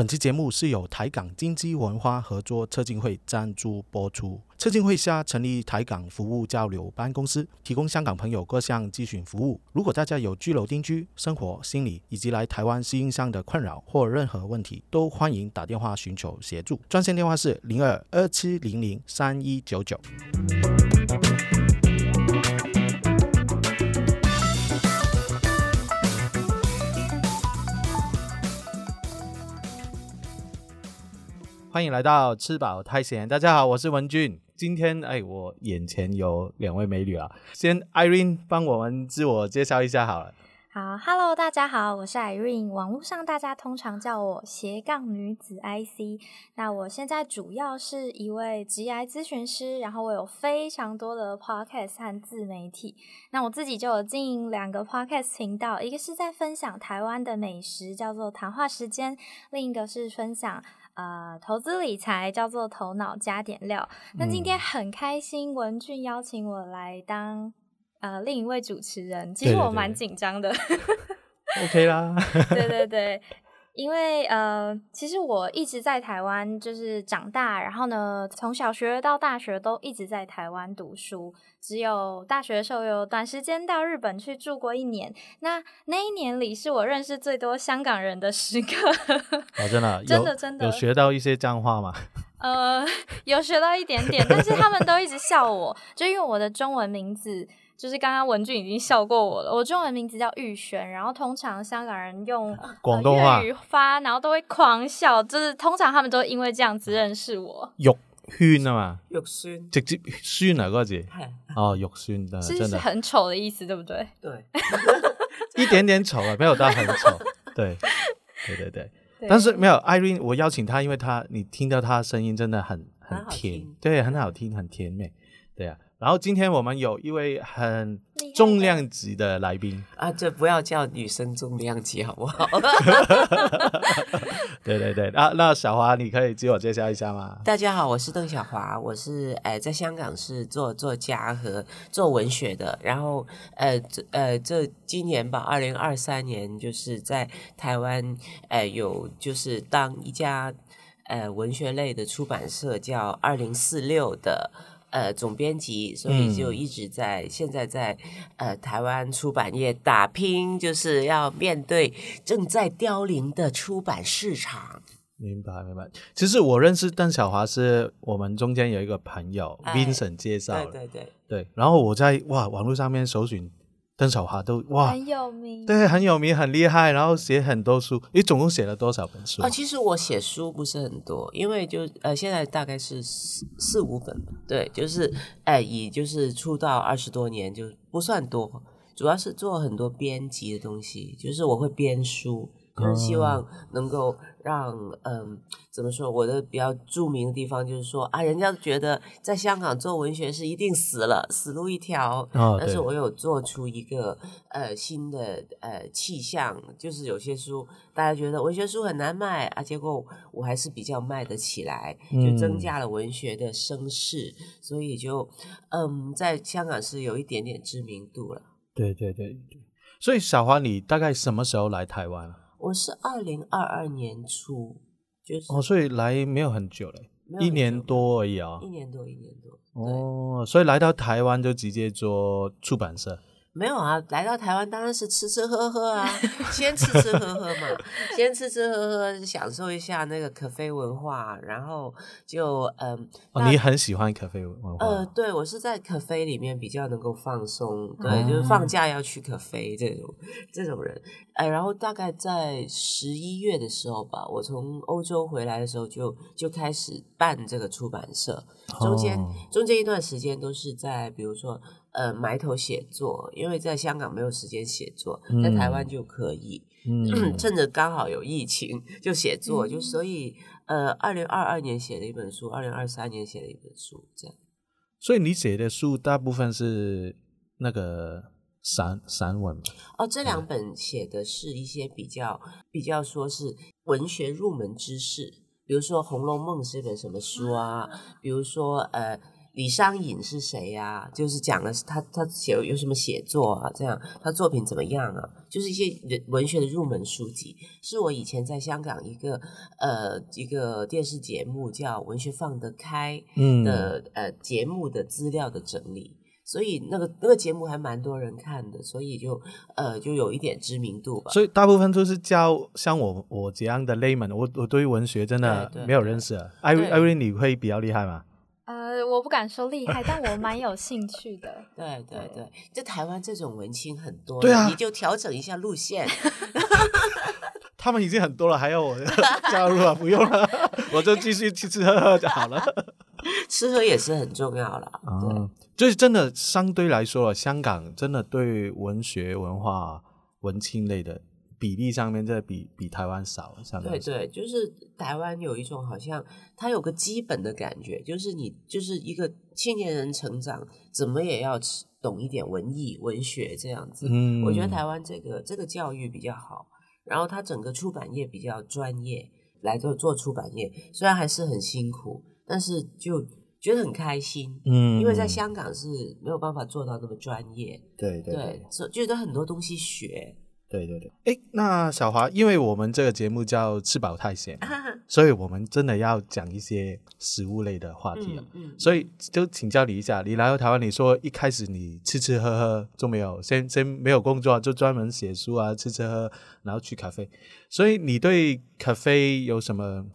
本期节目是由台港经济文化合作策进会赞助播出。策进会下成立台港服务交流办公司，提供香港朋友各项咨询服务。如果大家有居留定居、生活、心理以及来台湾适应上的困扰或任何问题，都欢迎打电话寻求协助。专线电话是零二二七零零三一九九。欢迎来到吃饱太闲，大家好，我是文俊。今天哎，我眼前有两位美女啊，先 Irene 帮我们自我介绍一下好了。好，Hello，大家好，我是 Irene，网络上大家通常叫我斜杠女子 IC。那我现在主要是一位职业咨询师，然后我有非常多的 Podcast 和自媒体。那我自己就有经营两个 Podcast 频道，一个是在分享台湾的美食，叫做谈话时间；另一个是分享。呃，投资理财叫做头脑加点料。那今天很开心，文俊邀请我来当呃另一位主持人，其实我蛮紧张的。OK 啦。对对对。因为呃，其实我一直在台湾就是长大，然后呢，从小学到大学都一直在台湾读书。只有大学的时候有短时间到日本去住过一年。那那一年里是我认识最多香港人的时刻。哦，真的，真的真的有学到一些脏话吗？呃，有学到一点点，但是他们都一直笑我，就因为我的中文名字。就是刚刚文俊已经笑过我了，我中文名字叫玉璇，然后通常香港人用广东话发，然后都会狂笑，就是通常他们都因为这样子认识我。玉轩啊嘛，玉轩，直接轩啊嗰个字，哦，玉轩，真的很丑的意思，对不对？对，一点点丑啊，没有到很丑，对，对对对。但是没有 Irene，我邀请他，因为他你听到他的声音真的很很甜，对，很好听，很甜美，对啊。然后今天我们有一位很重量级的来宾啊，这不要叫女生重量级好不好？对 对对，那那小华你可以自我介绍一下吗？大家好，我是邓小华，我是呃在香港是做作家和做文学的，然后呃这呃这今年吧，二零二三年就是在台湾呃有就是当一家呃文学类的出版社叫二零四六的。呃，总编辑，所以就一直在现在在呃台湾出版业打拼，就是要面对正在凋零的出版市场。明白，明白。其实我认识邓小华是我们中间有一个朋友 Vincent 介绍的，对对对对。然后我在哇网络上面搜寻。邓小华都哇很有名，对，很有名，很厉害，然后写很多书。你总共写了多少本书啊？其实我写书不是很多，因为就呃现在大概是四四五本吧。对，就是哎以就是出道二十多年就不算多，主要是做很多编辑的东西，就是我会编书。就是希望能够让嗯，怎么说？我的比较著名的地方就是说啊，人家觉得在香港做文学是一定死了，死路一条。但是我有做出一个呃新的呃气象，就是有些书大家觉得文学书很难卖啊，结果我还是比较卖得起来，就增加了文学的声势，所以就嗯，在香港是有一点点知名度了。对对对对，所以小华，你大概什么时候来台湾我是二零二二年初，就是哦，所以来没有很久嘞，一年多而已啊，一年多，一年多，哦，所以来到台湾就直接做出版社。没有啊，来到台湾当然是吃吃喝喝啊，先吃吃喝喝嘛，先吃吃喝喝，享受一下那个可啡文化，然后就嗯，你很喜欢可啡文化？呃，对，我是在可啡里面比较能够放松，对，就是放假要去可啡这种这种人，哎，然后大概在十一月的时候吧，我从欧洲回来的时候就就开始办这个出版社，中间中间一段时间都是在比如说。呃，埋头写作，因为在香港没有时间写作，在台湾就可以，趁着刚好有疫情就写作，就所以呃，二零二二年写了一本书，二零二三年写了一本书，这样。所以你写的书大部分是那个散散文哦，这两本写的是一些比较比较说是文学入门知识，比如说《红楼梦》是一本什么书啊？比如说呃。李商隐是谁呀、就是讲了他他写有什么写作啊，这样他作品怎么样啊？就是一些人文学的入门书籍，是我以前在香港一个呃一个电视节目叫《文学放得开》嗯的、呃节目的资料的整理。所以那个那个节目还蛮多人看的，所以就呃就有一点知名度吧。所以大部分都是教像我我这样的 layman，我我对文学真的没有认识啊。艾薇艾瑞，你会比较厉害吗？呃，我不敢说厉害，但我蛮有兴趣的。对对对，在台湾这种文青很多，对啊你就调整一下路线。他们已经很多了，还要我加入啊？不用了，我就继续吃吃喝喝就好了。吃喝也是很重要了。对，哦，就是真的相对来说，香港真的对文学文化、文青类的比例上面，真的比比台湾少。相对对对，就是台湾有一种好像它有个基本的感觉，就是你就是一个青年人成长，怎么也要懂一点文艺文学这样子。嗯我觉得台湾这个这个教育比较好，然后它整个出版业比较专业，来做做出版业，虽然还是很辛苦，但是就觉得很开心。嗯因为在香港是没有办法做到那么专业，对对对，所以觉得很多东西学。对对对。哎，那小华，因为我们这个节目叫吃饱太闲，所以我们真的要讲一些食物类的话题了。嗯嗯，所以就请教你一下，你来到台湾，你说一开始你吃吃喝喝就没有，先先没有工作，就专门写书啊，吃吃喝，然后去咖啡。所以你对咖啡有什么？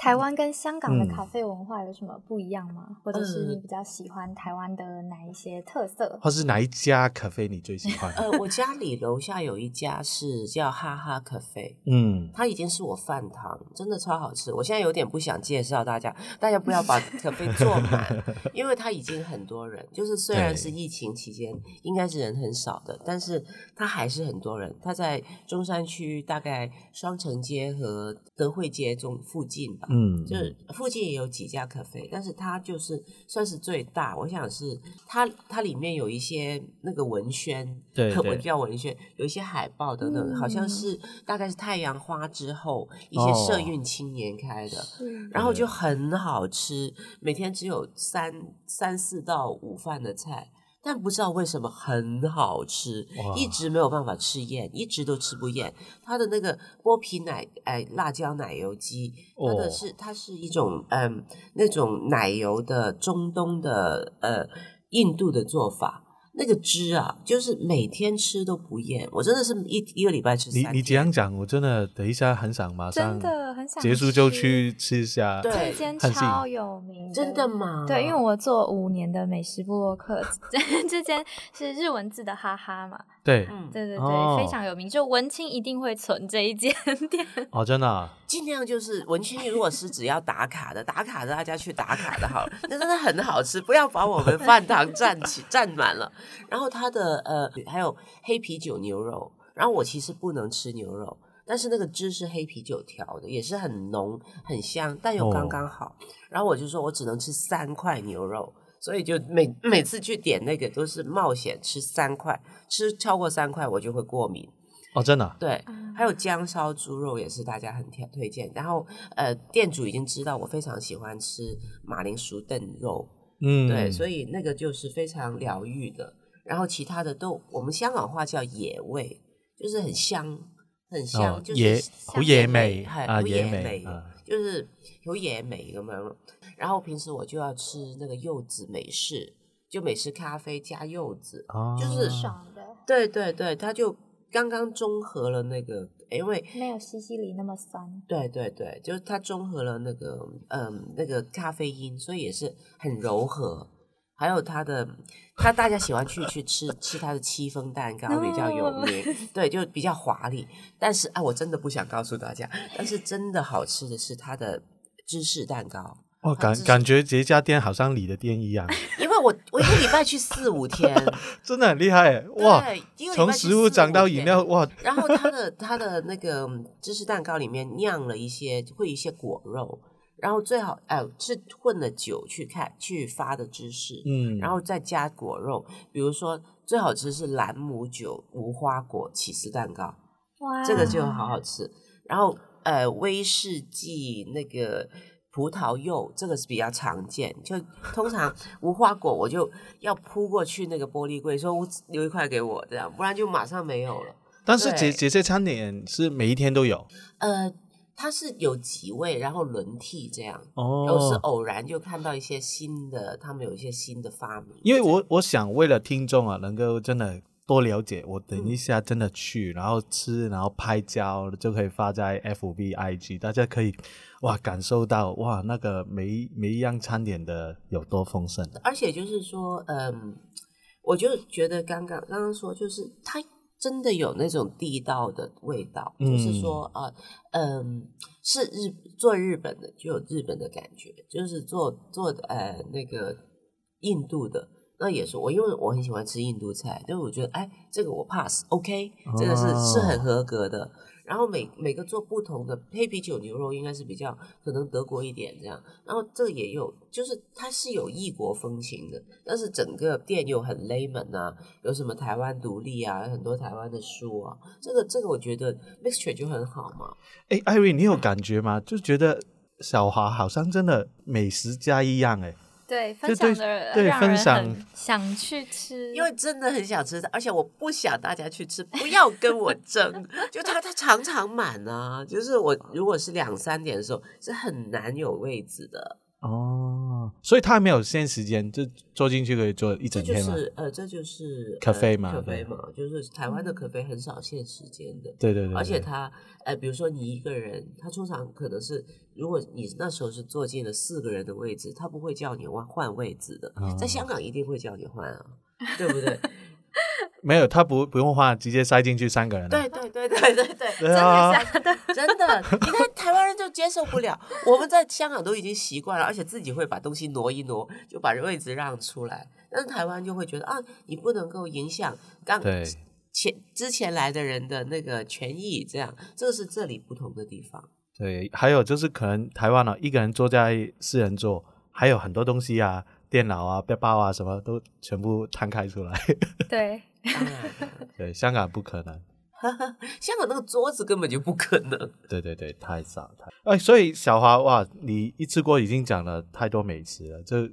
嗯，台湾跟香港的嗯咖啡文化有什么不一样吗？或者是呃你比较喜欢台湾的哪一些特色？或是哪一家咖啡你最喜欢？呃，我家里楼下有一家是叫哈哈咖啡，嗯，它已经是我饭堂，真的超好吃。我现在有点不想介绍大家，大家不要把咖啡坐满，因为它已经很多人。就是虽然是疫情期间，应该是人很少的，但是它还是很多人。它在中山区大概双城街和德惠街中附近吧。嗯，就是附近也有几家咖啡，但是它就是算是最大。我想是它它里面有一些那个文宣，对叫文宣，有一些海报等等，好像嗯是大概是太阳花之后一些哦社运青年开的。是然后就很好吃，每天只有三三四道午饭的菜，但不知道为什么很好吃，一直没有办法吃厌，一直都吃不厌。它的那个剥皮奶哎辣椒奶油鸡，它的哦是、它是一种嗯那种奶油的中东的呃印度的做法。那个汁啊，就是每天吃都不厌，我真的是一一个礼拜吃三天。你你这样讲，我真的等一下很想马上真的很想结束就去吃一下。对这间超有名，真的？吗？对，因为我做五年的美食部落客，这间是日文字的哈哈嘛，对，嗯，对对对，哦非常有名，就文青一定会存这一间 店。哦，真的啊、尽量就是文青，如果是只要打卡的，打卡的大家去打卡的好了，那真的很好吃，不要把我们饭堂占起占满了。然后它的呃还有黑啤酒牛肉，然后我其实不能吃牛肉，但是那个汁是黑啤酒调的，也是很浓很香，但又刚刚好。然后我就说我只能吃三块牛肉。所以就每每次去点那个都是冒险吃三块，吃超过三块我就会过敏。哦，真的啊、对，嗯还有姜烧猪肉也是大家很推推荐。然后呃，店主已经知道我非常喜欢吃马铃薯炖肉，嗯，对，所以以那个就是非常疗愈的。然后其他的都我们香港话叫野味，就是很香，很香，哦，就是野香好野味嗨啊，好野野味啊，就是有野美咁樣。然后平时我就要吃那个柚子美式，就美式咖啡加柚子，哦就是爽的，对对对，它就刚刚中和了那个，因为没有西西里那么酸。对对对，就是它中和了那个嗯那个咖啡因，所以也是很柔和。还有它的，它大家喜欢去去吃吃它的戚风蛋糕比较有名，对，就比较华丽。但是啊，我真的不想告诉大家，但是真的好吃的是它的芝士蛋糕，哦，感感觉这家店好像你的店一样，因为我我一个礼拜去四五天，真的很厉害耶哇！对，一个礼从食物四五涨到饮料，哇，然后它的它的那个嗯芝士蛋糕里面酿了一些会有一些果肉，然后最好哎是混了酒去看去发的芝士，嗯，然后再加果肉，比如说最好吃是兰姆酒无花果起司蛋糕，哇，这个就好好吃。然后呃威士忌那个葡萄柚，这个是比较常见。就通常无花果，我就要扑过去那个玻璃柜，说留一块给我，这样，不然就马上没有了。但是这对这些餐点是每一天都有呃，它是有几位，然后轮替这样。有时哦。偶然就看到一些新的，他们有一些新的发明。因为我我想为了听众啊，能够真的多了解，我等一下真的去，然后吃，然后拍照，就可以发在 FB、IG，大家可以哇感受到哇那个每一每一样餐点的有多丰盛。而且就是说，嗯，我就觉得刚刚刚刚说，就是它真的有那种地道的味道，就是说啊，嗯，是日做日本的就有日本的感觉，就是做做呃那个印度的。那也是我，因为我很喜欢吃印度菜，但是我觉得，哎，这个我 pass，OK，、这个是是很合格的。然后每每个做不同的黑啤酒牛肉应该是比较可能德国一点这样，然后这个也有，就是它是有异国风情的，但是整个店又很 layman 啊，有什么台湾独立啊，很多台湾的书啊，这个这个我觉得 mixture 就很好嘛。哎，艾瑞，你有感觉吗？就觉得小华好像真的美食家一样哎。对分享的对让人分享很想去吃，因为真的很想吃，而且我不想大家去吃，不要跟我争。就他他常常满啊，就是我如果是两三点的时候是很难有位置的。哦，所以他没有限时间，就坐进去可以坐一整天嘛。是呃，这就是咖啡嘛咖啡对嘛，就是台湾的咖啡很少限时间的。对对对，而且对他，呃，比如说你一个人，他通常可能是，如果你那时候是坐进了四个人的位置，他不会叫你换换位置的，在哦香港一定会叫你换啊，对不对？没有他不不用换，直接塞进去三个人了。对对对对对对，对啊，真的，你看台湾人就接受不了，我们在香港都已经习惯了，而且自己会把东西挪一挪，就把位置让出来。但是台湾就会觉得啊，你不能够影响刚对前之前来的人的那个权益，这样，这个是这里不同的地方。对，还有就是可能台湾呢、一个人坐在四人座，还有很多东西啊，电脑啊、背包啊，什么都全部摊开出来。对，当然，对，香港不可能。香港那个桌子根本就不可能。对对对，太少太哎，所以小华哇，你一次过已经讲了太多美食了，就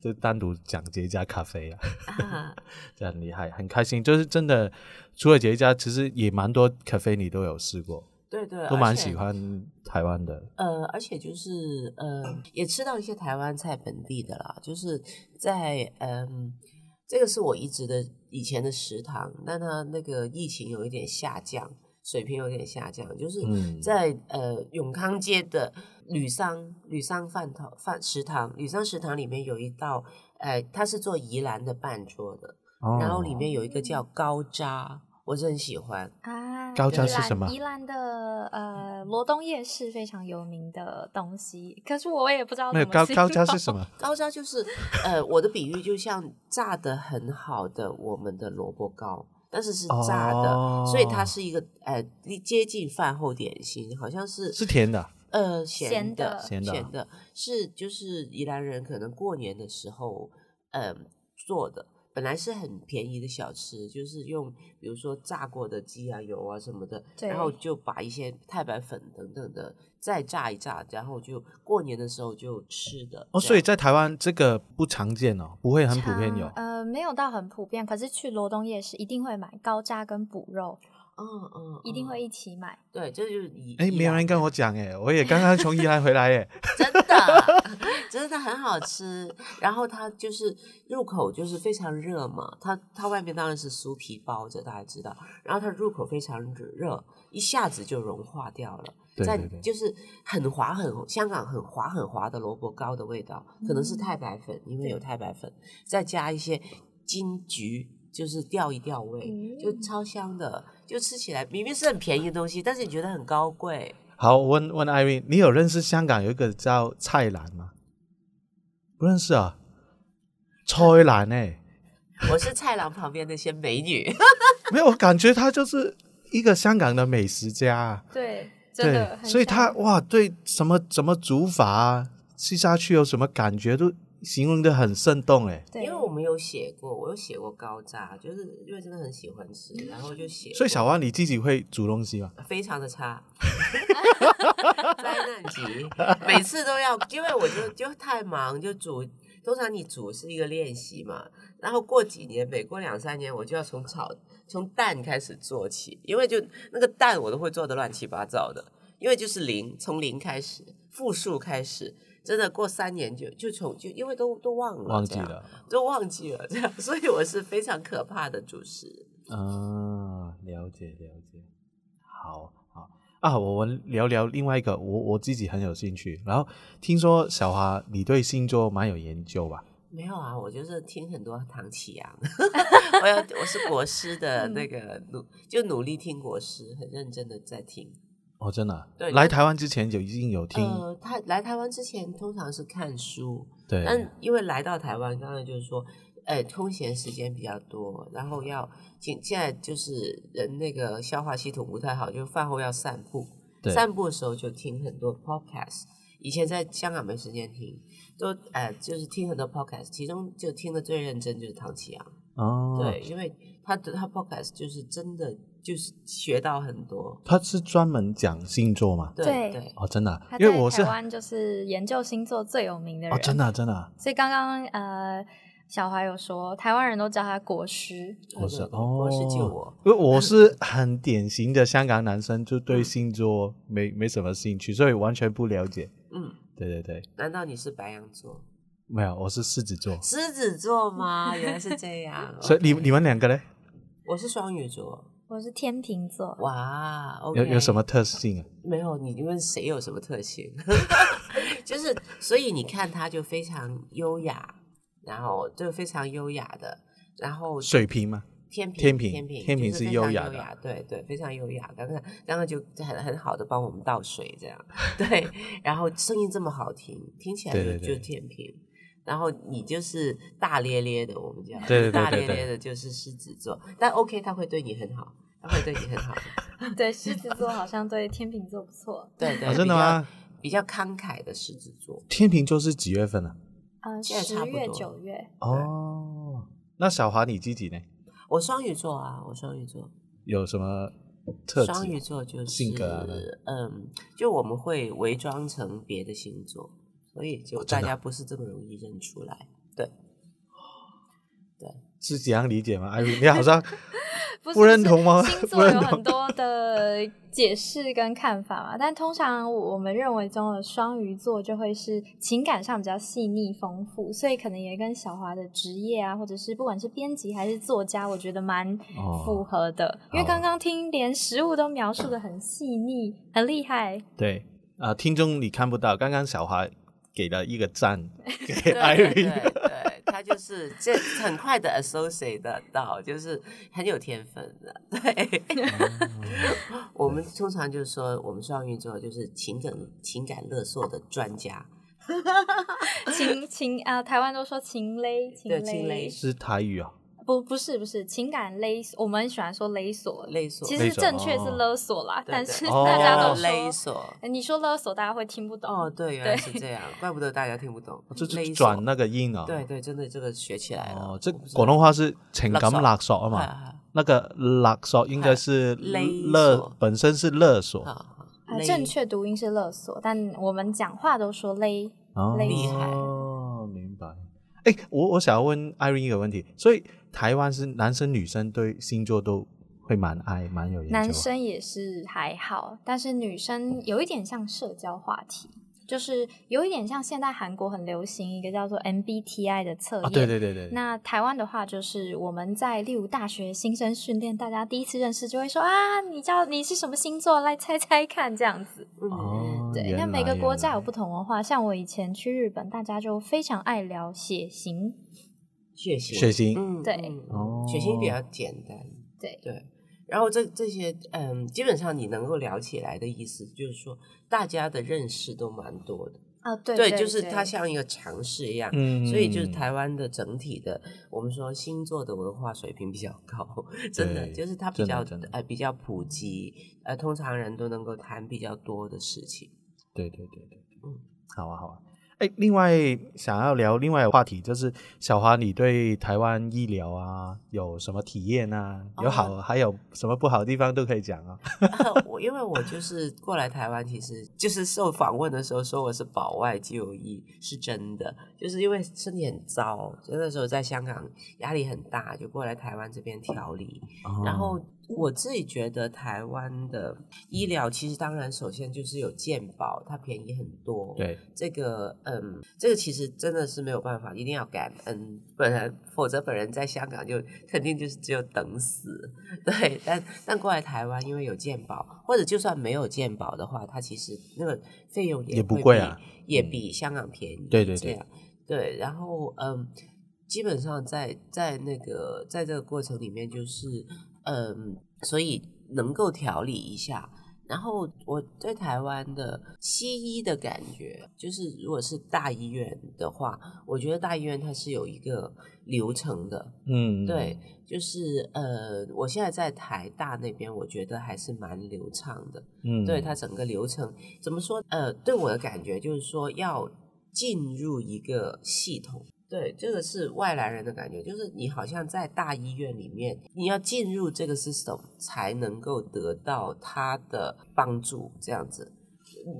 就单独讲这一家咖啡啊，啊这样厉害，很开心。就是真的，除了这一家，其实也蛮多咖啡你都有试过，对对，都蛮喜欢台湾的。呃，而且就是呃，也吃到一些台湾菜本地的啦，就是在嗯，这个是我一直的以前的食堂，但它那个疫情有一点下降，水平有点下降，就是嗯。在呃永康街的吕桑吕桑饭堂饭食堂，吕桑食堂里面有一道，呃，它是做宜兰的半桌的，哦然后里面有一个叫高渣，我是很喜欢。啊，高宜兰架是什么宜兰的呃罗东夜市非常有名的东西，可是我也不知道那高高价是什么？高渣就是，呃，我的比喻就像炸的很好的我们的萝卜糕，但是是炸的，哦所以它是一个呃接近饭后点心，好像是是甜的。呃咸咸的咸的咸的，是就是宜兰人可能过年的时候，呃做的。本来是很便宜的小吃，就是用比如说炸过的鸡啊、油啊什么的，然后就把一些太白粉等等的再炸一炸，然后就过年的时候就吃的。哦，所以在台湾这个不常见哦，不会很普遍有。呃，没有到很普遍，可是去罗东夜市一定会买高渣跟补肉，嗯嗯，嗯一定会一起买。对，这就是宜哎，没有人跟我讲哎，我也刚刚从宜兰回来哎。真的 真的很好吃。然后它就是入口就是非常热嘛，它它外面当然是酥皮包着，大家知道。然后它入口非常热，一下子就融化掉了。在对对对就是很滑很香港很滑很滑的萝卜糕的味道，可能是太白粉，因为有对太白粉，再加一些金桔，就是调一调味，就嗯超香的。就吃起来明明是很便宜的东西，但是你觉得很高贵。好，问问艾瑞，你有认识香港有一个叫蔡澜吗？不认识啊，蔡澜哎，我是蔡澜旁边那些美女。没有，我感觉他就是一个香港的美食家啊。对，真的对，所以他哇，对什么怎么煮法啊，吃下去有什么感觉都形容的很生动哎，对，因为我们有写过，我有写过高炸，就是因为真的很喜欢吃，然后就写。所以小花你自己会煮东西吗？非常的差，灾难级，每次都要，因为我就就太忙，就煮。通常你煮是一个练习嘛，然后过几年，每过两三年，我就要从炒从蛋开始做起，因为就那个蛋我都会做的乱七八糟的，因为就是零，从零开始，负数开始，真的过三年就就从就因为都都忘了，忘记了，都忘记了这样，所以我是非常可怕的主食。啊，了解了解，好好啊，我们聊聊另外一个，我我自己很有兴趣。然后听说小华你对星座蛮有研究吧？没有啊，我就是听很多唐启阳，我要我是国师的那个努，就努力听国师，很认真的在听。哦，真的啊、对来台湾之前就已经有听，呃，他来台湾之前通常是看书，对，但因为来到台湾，刚才就是说，呃，空闲时间比较多，然后要现现在就是人那个消化系统不太好，就饭后要散步，对散步的时候就听很多 podcast。以前在香港没时间听，都呃就是听很多 podcast，其中就听的最认真就是唐启阳，哦，对，，因为他的他 podcast 就是真的就是学到很多，他是专门讲星座嘛？对对对哦，真的啊、因为我是在台湾就是研究星座最有名的人，哦，真的啊、真的啊、所以刚刚呃，小华有说，台湾人都叫他国师，我是对对哦，国师救我，因为我是很典型的香港男生，就对星座没没什么兴趣，所以完全不了解。嗯，对对对，难道你是白羊座？没有，我是狮子座，狮子座吗？原来是这样。所以你你们两个嘞，我是双鱼座。我是天秤座。哇有，OK，有什么特性啊？没有？你问谁有什么特性？就是，所以你看他就非常优雅，然后就非常优雅的，然后水平吗？天平，天平天平，天平是优雅的雅，对对，非常优雅。刚刚刚刚就很很好的帮我们倒水，这样 对。然后声音这么好听，听起来就对对对就天平。然后你就是大咧咧的，我们讲对对对大咧咧的就是狮子座，但 OK，他会对你很好，他会对你很好。对，狮子座好像对天秤座不错。对对，啊真的吗？比较比较慷慨的狮子座，天秤座是几月份啊？十月、九月，哦，那小华你自己呢？我双鱼座啊，我双鱼座，有什么特质？双鱼座就是性格啊嗯，就我们会伪装成别的星座，所以就大家不是这么容易认出来。对，对是这样理解吗？艾瑞，你好像 不认同吗是星 座有很多的解释跟看法嘛，但通常我们认为中的双鱼座就会是情感上比较细腻丰富，所以可能也跟小华的职业啊，或者是不管是编辑还是作家，我觉得蛮哦符合的。因为刚刚听连食物都描述的很细腻，很厉害。对啊、听众你看不到，刚刚小华给了一个赞给对对艾瑞对，他就是这很快的 associate 得到，就是很有天分的。对，我们通常就是说，我们双鱼座就是情感情感勒索的专家。情情啊，台湾都说情勒，情对情勒是台语啊、不不是不是情感勒索，我们喜欢说勒索，勒索，其实正确是哦勒索啦，但是哦大家都。勒索。哎你说勒索，大家会听不懂。哦，对，原来是这样，怪不得大家听不懂。这勒索是转那个音啊、对对，真的这个学起来了。哦，这广东话是情感勒索勒索啊嘛，啊那个勒索应该是勒本身是勒索正确读音是勒索，但我们讲话都说勒。哦，勒厉害哦，明白。哎，我我想要问艾瑞一个问题，所以台湾是男生女生对星座都会蛮爱蛮有研究啊，男生也是还好，但是女生有一点像社交话题，就是有一点像现在韩国很流行一个叫做 MBTI 的测验。啊，对对对对，那台湾的话，就是我们在例如大学新生训练，大家第一次认识就会说啊，你叫你是什么星座，来猜猜看这样子。嗯哦，对，那每个来国家有不同文化，像我以前去日本，大家就非常爱聊血型。血型，血型。嗯，对。血型比较简单，对，对。然后这这些，嗯，基本上你能够聊起来的意思，就是说大家的认识都蛮多的，哦，对对，对，就是对。它像一个尝试一样，嗯。所以就是台湾的整体的，我们说星座的文化水平比较高，真的就是它比较呃比较普及，呃，通常人都能够谈比较多的事情。对对对对，嗯。好啊好啊。哎，另外想要聊另外的话题，就是小华，你对台湾医疗啊有什么体验啊？有好，还有什么不好的地方都可以讲啊。我因为我就是过来台湾，其实就是受访问的时候说我是保外就医，是真的，就是因为身体很糟，就那时候在香港压力很大，就过来台湾这边调理，然后。我自己觉得台湾的医疗其实当然首先就是有健保，它便宜很多。对，这个嗯，这个其实真的是没有办法，一定要感恩，不然否则本人在香港就肯定就是只有等死。对，但但过来台湾，因为有健保，或者就算没有健保的话，它其实那个费用也不贵啊，也比香港便宜。对对对，对，然后嗯，基本上在在那个在这个过程里面就是。嗯，所以能够调理一下。然后我对台湾的西医的感觉，就是如果是大医院的话，我觉得大医院它是有一个流程的。嗯，对，就是呃，我现在在台大那边，我觉得还是蛮流畅的。嗯，对它整个流程怎么说？呃，对我的感觉就是说要进入一个系统。对，这个是外来人的感觉，就是你好像在大医院里面，你要进入这个 system 才能够得到他的帮助，这样子。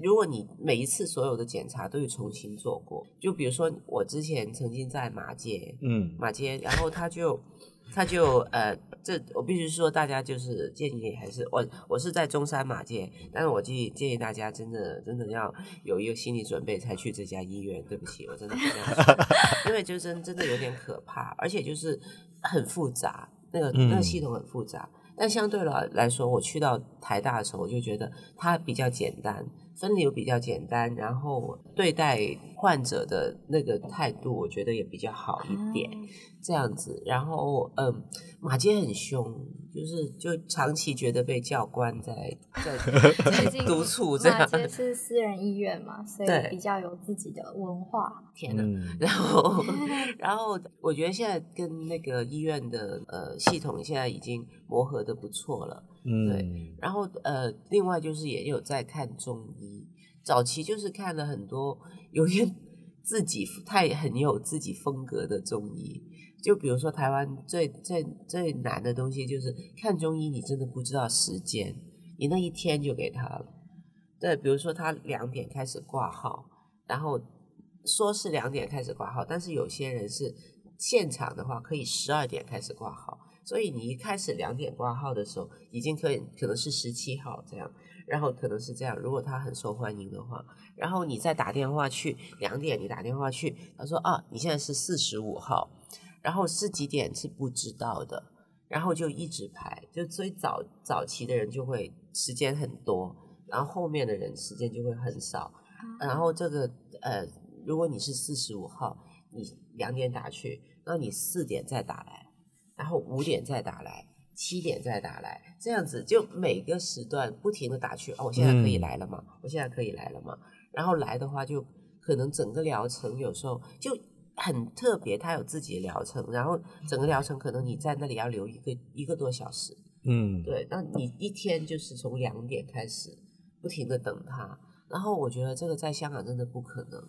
如果你每一次所有的检查都有重新做过，就比如说我之前曾经在马街，嗯，马街，然后他就。他就呃，这我必须说，大家就是建议还是我我是在中山马街，但是我建议建议大家真的真的要有一个心理准备才去这家医院。对不起，我真的这样，因为就真真的有点可怕，而且就是很复杂，那个那个系统很复杂。但相对来来说，我去到台大的时候，我就觉得它比较简单。分流比较简单，然后对待患者的那个态度，我觉得也比较好一点，这样子。然后，嗯，马街很凶，就是就长期觉得被教官在 在督促。马街是私人医院嘛，所以比较有自己的文化。天呐，然后，然后我觉得现在跟那个医院的呃系统现在已经磨合的不错了。嗯，对，然后呃，另外就是也有在看中医，早期就是看了很多有点自己太很有自己风格的中医，就比如说台湾最最最难的东西就是看中医，你真的不知道时间，你那一天就给他了。对，比如说他两点开始挂号，然后说是两点开始挂号，但是有些人是现场的话可以十二点开始挂号。所以你一开始两点挂号的时候，已经可以可能是十七号这样，然后可能是这样。如果他很受欢迎的话，然后你再打电话去两点，你打电话去，他说啊，你现在是四十五号，然后是几点是不知道的，然后就一直排，就所以早早期的人就会时间很多，然后后面的人时间就会很少。然后这个呃，如果你是四十五号，你两点打去，那你四点再打来。然后五点再打来，七点再打来，这样子就每个时段不停的打去。哦，我现在可以来了吗？我现在可以来了吗？然后来的话，就可能整个疗程有时候就很特别，它有自己的疗程，然后整个疗程可能你在那里要留一个一个多小时。嗯，对，那你一天就是从两点开始不停的等他，然后我觉得这个在香港真的不可能。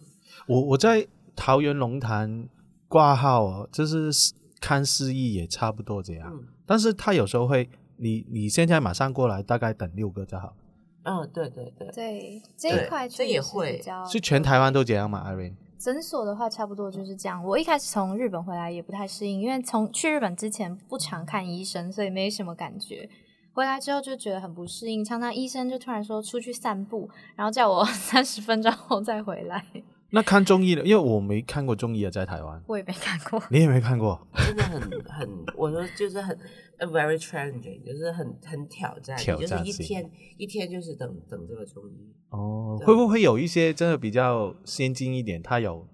我我在桃园龙潭挂号哦，就是。看示意也差不多这样，但是他有时候会，你你现在马上过来，大概等六个就好。嗯，对对对，对这一块这也会是全台湾都这样吗？艾瑞？诊所的话，差不多就是这样。我一开始从日本回来也不太适应，因为从去日本之前不常看医生，所以没什么感觉。回来之后就觉得很不适应，常常医生就突然说出去散步，然后叫我 三十分钟后再回来。那看中医的，因为我没看过中医啊，在台湾，我也没看过，你也没看过，真的很很，我说就是很 very challenging，就是很很挑战，就是一天一天就是等等这个中医。哦，会不会有一些真的比较先进一点？它有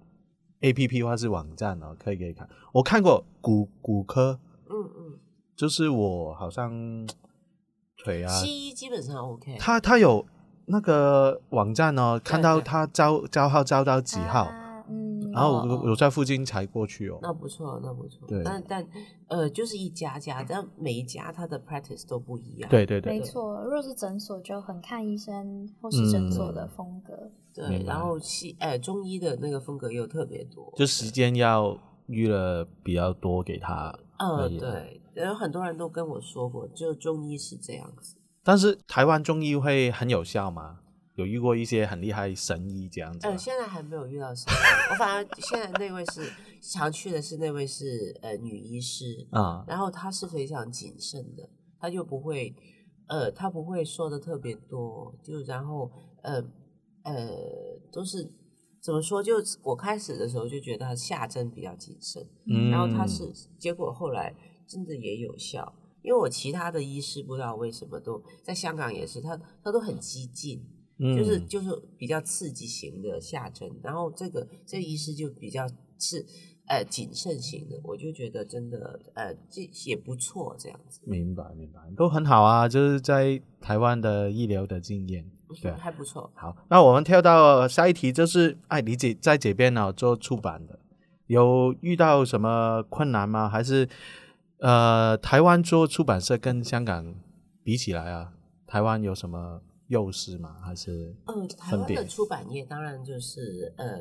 A P P 或是网站哦，可以可以看。我看过骨骨科，嗯嗯，就是我好像腿啊，西医基本上 OK，它它有。那个网站呢，看到他招招号招到几号，然后哦我我在附近才过去哦。那不错，那不错。对但但呃，就是一家家，但每一家他的 practice 都不一样。对对对，没错，若是诊所就很看医生或是诊所的风格。对，然后西呃中医的那个风格又特别多。就时间要预了比较多给他。呃，而已对，然后很多人都跟我说过，就中医是这样子。但是台湾中医会很有效吗？有遇过一些很厉害神医这样子吗？呃，现在还没有遇到神医，我反而现在那位是常去的是那位是呃女医师，啊，然后她是非常谨慎的，她就不会呃，她不会说的特别多，就然后呃呃都是怎么说？就我开始的时候就觉得她下针比较谨慎，嗯然后她是结果后来真的也有效。因为我其他的医师不知道为什么都在香港也是，他他都很激进，嗯就是就是比较刺激型的下针，然后这个这个医师就比较是呃谨慎型的，我就觉得真的呃这也不错这样子，明白明白，都很好啊，就是在台湾的医疗的经验。对啊还不错。好，那我们跳到下一题，就是哎，你姐在这边呢、做出版的，有遇到什么困难吗？还是呃，台湾做出版社跟香港比起来啊，台湾有什么优势吗？还是嗯，台湾的出版业当然就是呃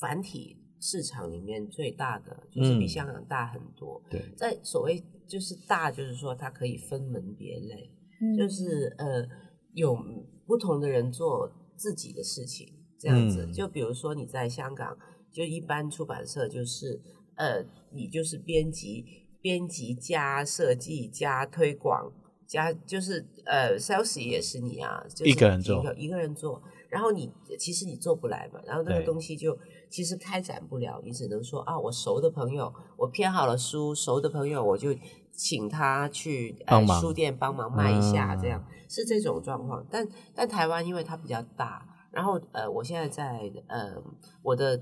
繁体市场里面最大的，就是比嗯香港大很多。对，在所谓就是大，就是说它可以分门别类，嗯就是呃有不同的人做自己的事情，这样子。嗯就比如说你在香港，就一般出版社就是呃你就是编辑、编辑加设计加推广加就是呃 sales 也是你啊，就是一个人做一个人做，然后你其实你做不来嘛，然后那个东西就其实开展不了，你只能说啊，我熟的朋友，我编好了书，熟的朋友我就请他去呃书店帮忙卖一下，这样啊是这种状况。但但台湾因为它比较大，然后呃，我现在在呃我的。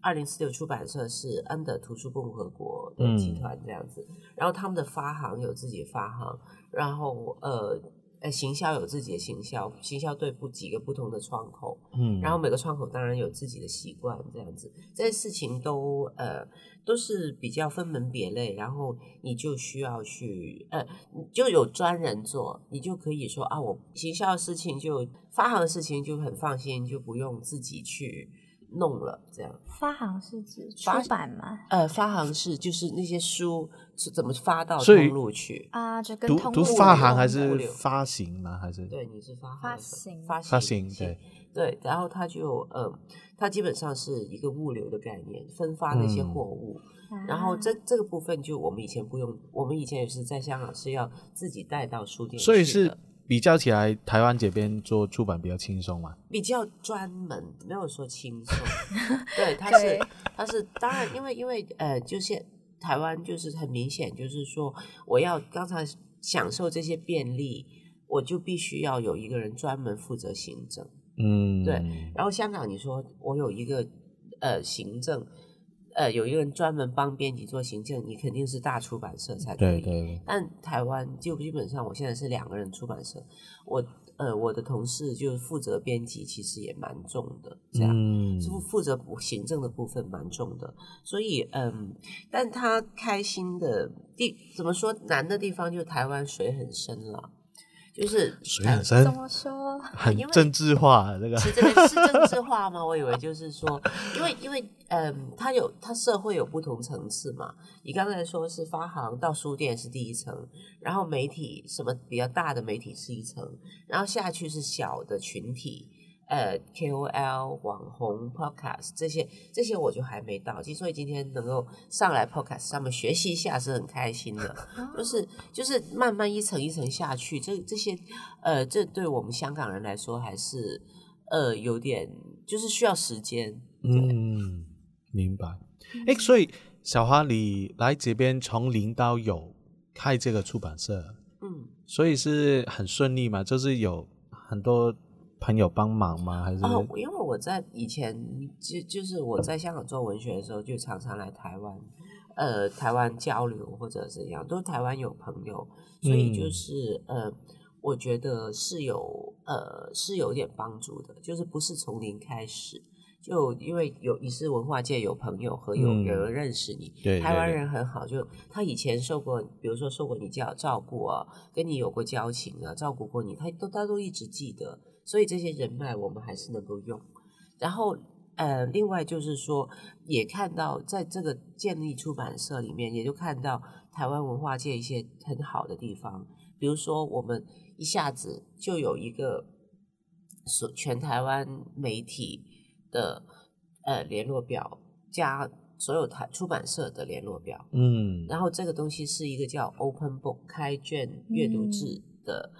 二零四六出版社是安德图书共和国的集嗯。团这样子，然后他们的发行有自己的发行，然后呃呃行销有自己的行销，行销对不几个不同的窗口，嗯，然后每个窗口当然有自己的习惯，这样子，这些事情都呃都是比较分门别类，然后你就需要去呃你就有专人做，你就可以说啊，我行销的事情就发行的事情就很放心，就不用自己去弄了，这样。发行是指出版吗？呃，发行是就是那些书是怎么发到通路去？啊，就跟读读通发行还是发行吗？还是对，你是发发行发行发发行行对对，然后它就呃，它基本上是一个物流的概念，分发那些嗯货物。啊然后这这个部分就我们以前不用，我们以前也是在香港是要自己带到书店去的，所以是比较起来，台湾这边做出版比较轻松嘛？比较专门，没有说轻松。对，它是它是当然，因为因为呃，就是台湾就是很明显，就是说我要刚才享受这些便利，我就必须要有一个人专门负责行政。嗯，对然后香港，你说我有一个呃行政，呃有一个人专门帮编辑做行政，你肯定是大出版社才可以。对对，但台湾就基本上，我现在是两个人出版社，我呃我的同事就负责编辑，其实也蛮重的，这样。嗯，负负责行政的部分蛮重的，所以嗯，但他开心的地怎么说难的地方，就台湾水很深了，就是水很深怎，么说？很政治化这个。是这个是政治化吗？我以为就是说，因为因为嗯，它有它社会有不同层次嘛。你刚才说是发行到书店是第一层，然后媒体什么比较大的媒体是一层，然后下去是小的群体，呃，KOL、网红、Podcast 这些这些我就还没到，所以今天能够上来 Podcast 上面学习一下是很开心的。就是就是慢慢一层一层下去，这这些呃，这对我们香港人来说还是呃有点就是需要时间。嗯，明白。哎，所以小花，你来这边从零到有开这个出版社，嗯，所以是很顺利嘛？就是有很多朋友帮忙吗？还是？哦，因为我在以前就就是我在香港做文学的时候，就常常来台湾，呃，台湾交流或者怎样，都台湾有朋友，所以就嗯是、呃，我觉得是有呃是有点帮助的，就是不是从零开始，就因为有你是文化界有朋友和有嗯有人认识你，对台湾人很好，就他以前受过，比如说受过你教照顾啊，跟你有过交情啊，照顾过你，他都他都一直记得，所以这些人脉我们还是能够用。然后呃，另外就是说，也看到在这个建立出版社里面，也就看到台湾文化界一些很好的地方，比如说我们一下子就有一个所全台湾媒体的呃联络表加所有台出版社的联络表，嗯。然后这个东西是一个叫 Open Book 开卷阅读制的，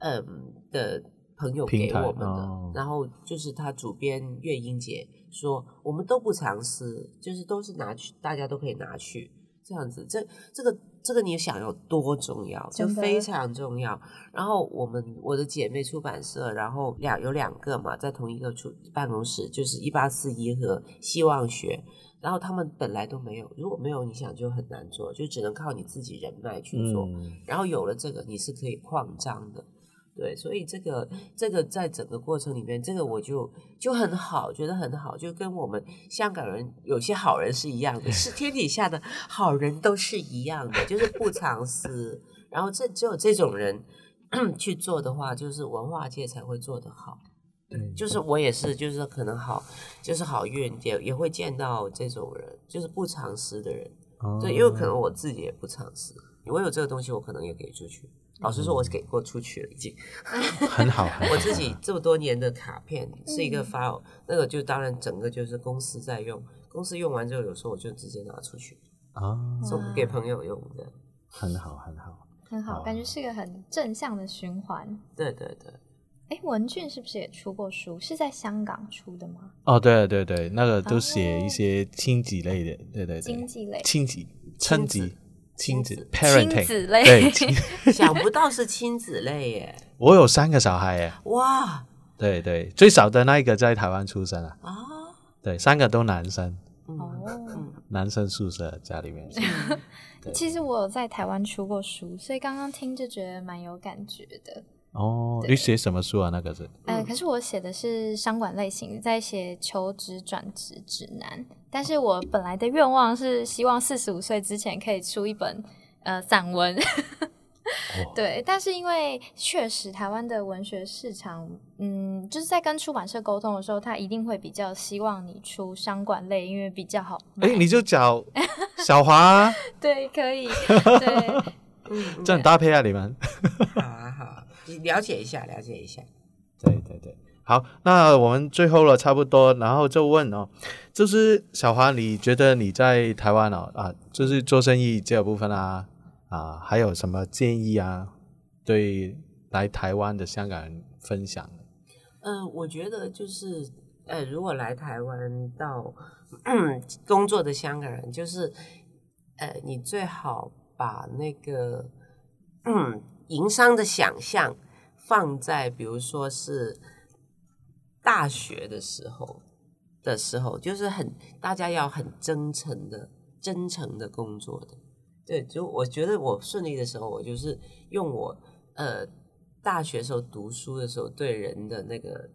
嗯的朋友给我们的。哦然后就是他主编岳英杰说，我们都不藏私，就是都是拿去，大家都可以拿去这样子。这这个这个你想有多重要，就非常重要。然后我们我的姐妹出版社，然后两有两个嘛，在同一个出办公室，就是一八四一和希望学。然后他们本来都没有，如果没有，你想就很难做，就只能靠你自己人脉去做。嗯然后有了这个，你是可以扩张的，对，所以这个这个在整个过程里面，这个我就就很好，觉得很好，就跟我们香港人有些好人是一样的，是天底下的好人都是一样的，就是不藏私。然后这只有这种人 去做的话，就是文化界才会做得好。对就是我也是，就是可能好，就是好运也也会见到这种人，就是不藏私的人。哦对，因为可能我自己也不藏私，我有这个东西，我可能也给出去。老实说，我给过出去了，已经。很好，很好我自己这么多年的卡片是一个嗯 file，、那个就当然整个就是公司在用，公司用完之后，有时候我就直接拿出去啊，送给朋友用的。很好，很好。很好，感觉是一个很正向的循环。对对对，哎，文俊是不是也出过书？是在香港出的吗？哦，对对对，那个都写哦一些亲子类的，对对对，经济类、亲子、称级、亲子亲子 parenting，亲子类。对，亲 想不到是亲子类耶！我有三个小孩耶，哇。对对，最少的那一个在台湾出生啊，啊，对，三个都男生，嗯哦，男生宿舍家里面，其实我有在台湾出过书，所以刚刚听就觉得蛮有感觉的。哦，你写什么书啊？那个是呃，嗯可是我写的是商管类型，在写求职转职指南。但是我本来的愿望是希望四十五岁之前可以出一本呃散文。对，但是因为确实台湾的文学市场，嗯，就是在跟出版社沟通的时候，他一定会比较希望你出商管类，因为比较好卖。哎，你就找 小华啊，对，可以，对，嗯，这很搭配啊，你们。了解一下，了解一下。对对对，好，那我们最后了，差不多，然后就问哦，就是小华，你觉得你在台湾哦啊，就是做生意这个部分啊啊，还有什么建议啊？对来台湾的香港人分享的？嗯，我觉得就是，呃，如果来台湾到 工作的香港人，就是，呃，你最好把那个，嗯，营商的想象放在，比如说是大学的时候的时候，就是很大家要很真诚的、真诚的工作的。对，就我觉得我顺利的时候，我就是用我呃大学时候读书的时候对人的那个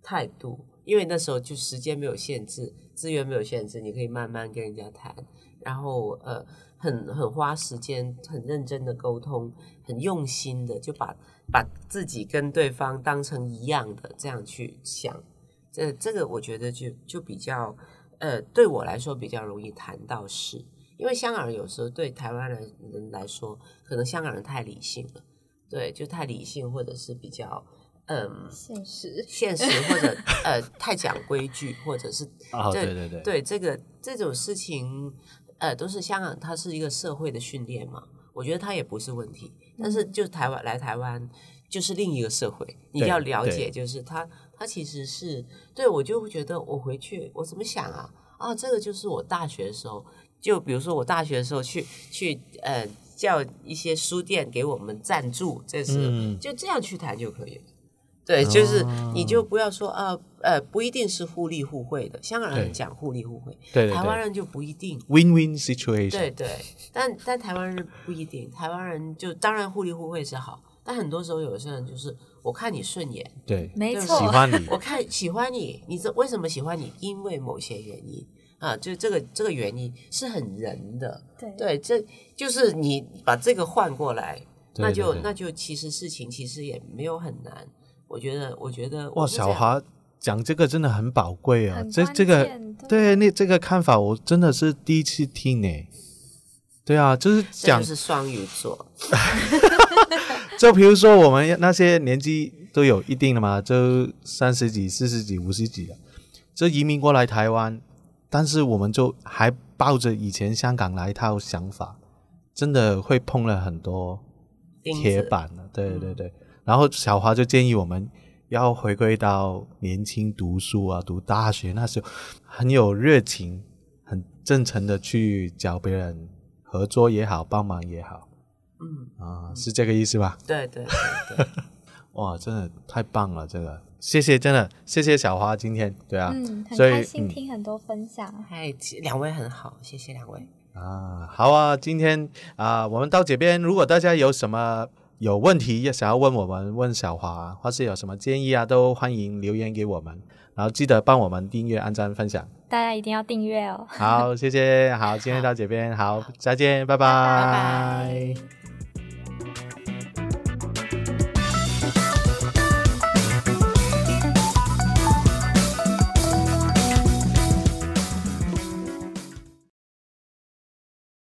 态度，因为那时候就时间没有限制，资源没有限制，你可以慢慢跟人家谈，然后呃很很花时间，很认真的沟通，很用心的就把把自己跟对方当成一样的这样去想，这这个我觉得就就比较呃对我来说比较容易谈到事。因为香港人有时候对台湾人人来说，可能香港人太理性了，对，就太理性，或者是比较嗯现实，现实，或者呃太讲规矩，或者是哦，这对对对，对这个这种事情，呃，都是香港，它是一个社会的训练嘛，我觉得它也不是问题。但是就台湾来台湾，就是另一个社会，你要了解，就是它它其实是对我就会觉得我回去我怎么想啊啊，这个就是我大学的时候，就比如说我大学的时候去去呃叫一些书店给我们赞助，这是、嗯就这样去谈就可以了。对，就是哦你就不要说啊呃，不一定是互利互惠的。香港人讲互利互惠，对对对台湾人就不一定。，win-win situation，对对，但但台湾人不一定，台湾人就当然互利互惠是好，但很多时候有些人就是我看你顺眼，对，没错，喜欢你，我看喜欢你，你这为什么喜欢你？因为某些原因啊，就这个这个原因是很人的，对对，这就是你把这个换过来，那就那就其实事情其实也没有很难。我觉得，我觉得哇，小华讲这个真的很宝贵啊这这个对那这个看法，我真的是第一次听呢。对啊，就是讲就是双鱼座 就比如说我们那些年纪都有一定的嘛，就三十几、四十几、五十几的，就移民过来台湾，但是我们就还抱着以前香港那一套想法，真的会碰了很多铁板了。对嗯对对，然后小华就建议我们要回归到年轻读书啊，读大学那时候很有热情、很真诚的去找别人合作也好，帮忙也好。嗯，啊，是这个意思吧？对对对对，哇，真的太棒了，这个谢谢，真的谢谢小花今天，对啊，嗯，很开心嗯听很多分享。嗨，两位很好，谢谢两位。啊，好啊，今天啊，我们到这边，如果大家有什么有问题要想要问我们，问小华，或是有什么建议啊，都欢迎留言给我们，然后记得帮我们订阅、按赞、分享。大家一定要订阅哦。好，谢谢，好，今天到这边，好，再见，拜拜拜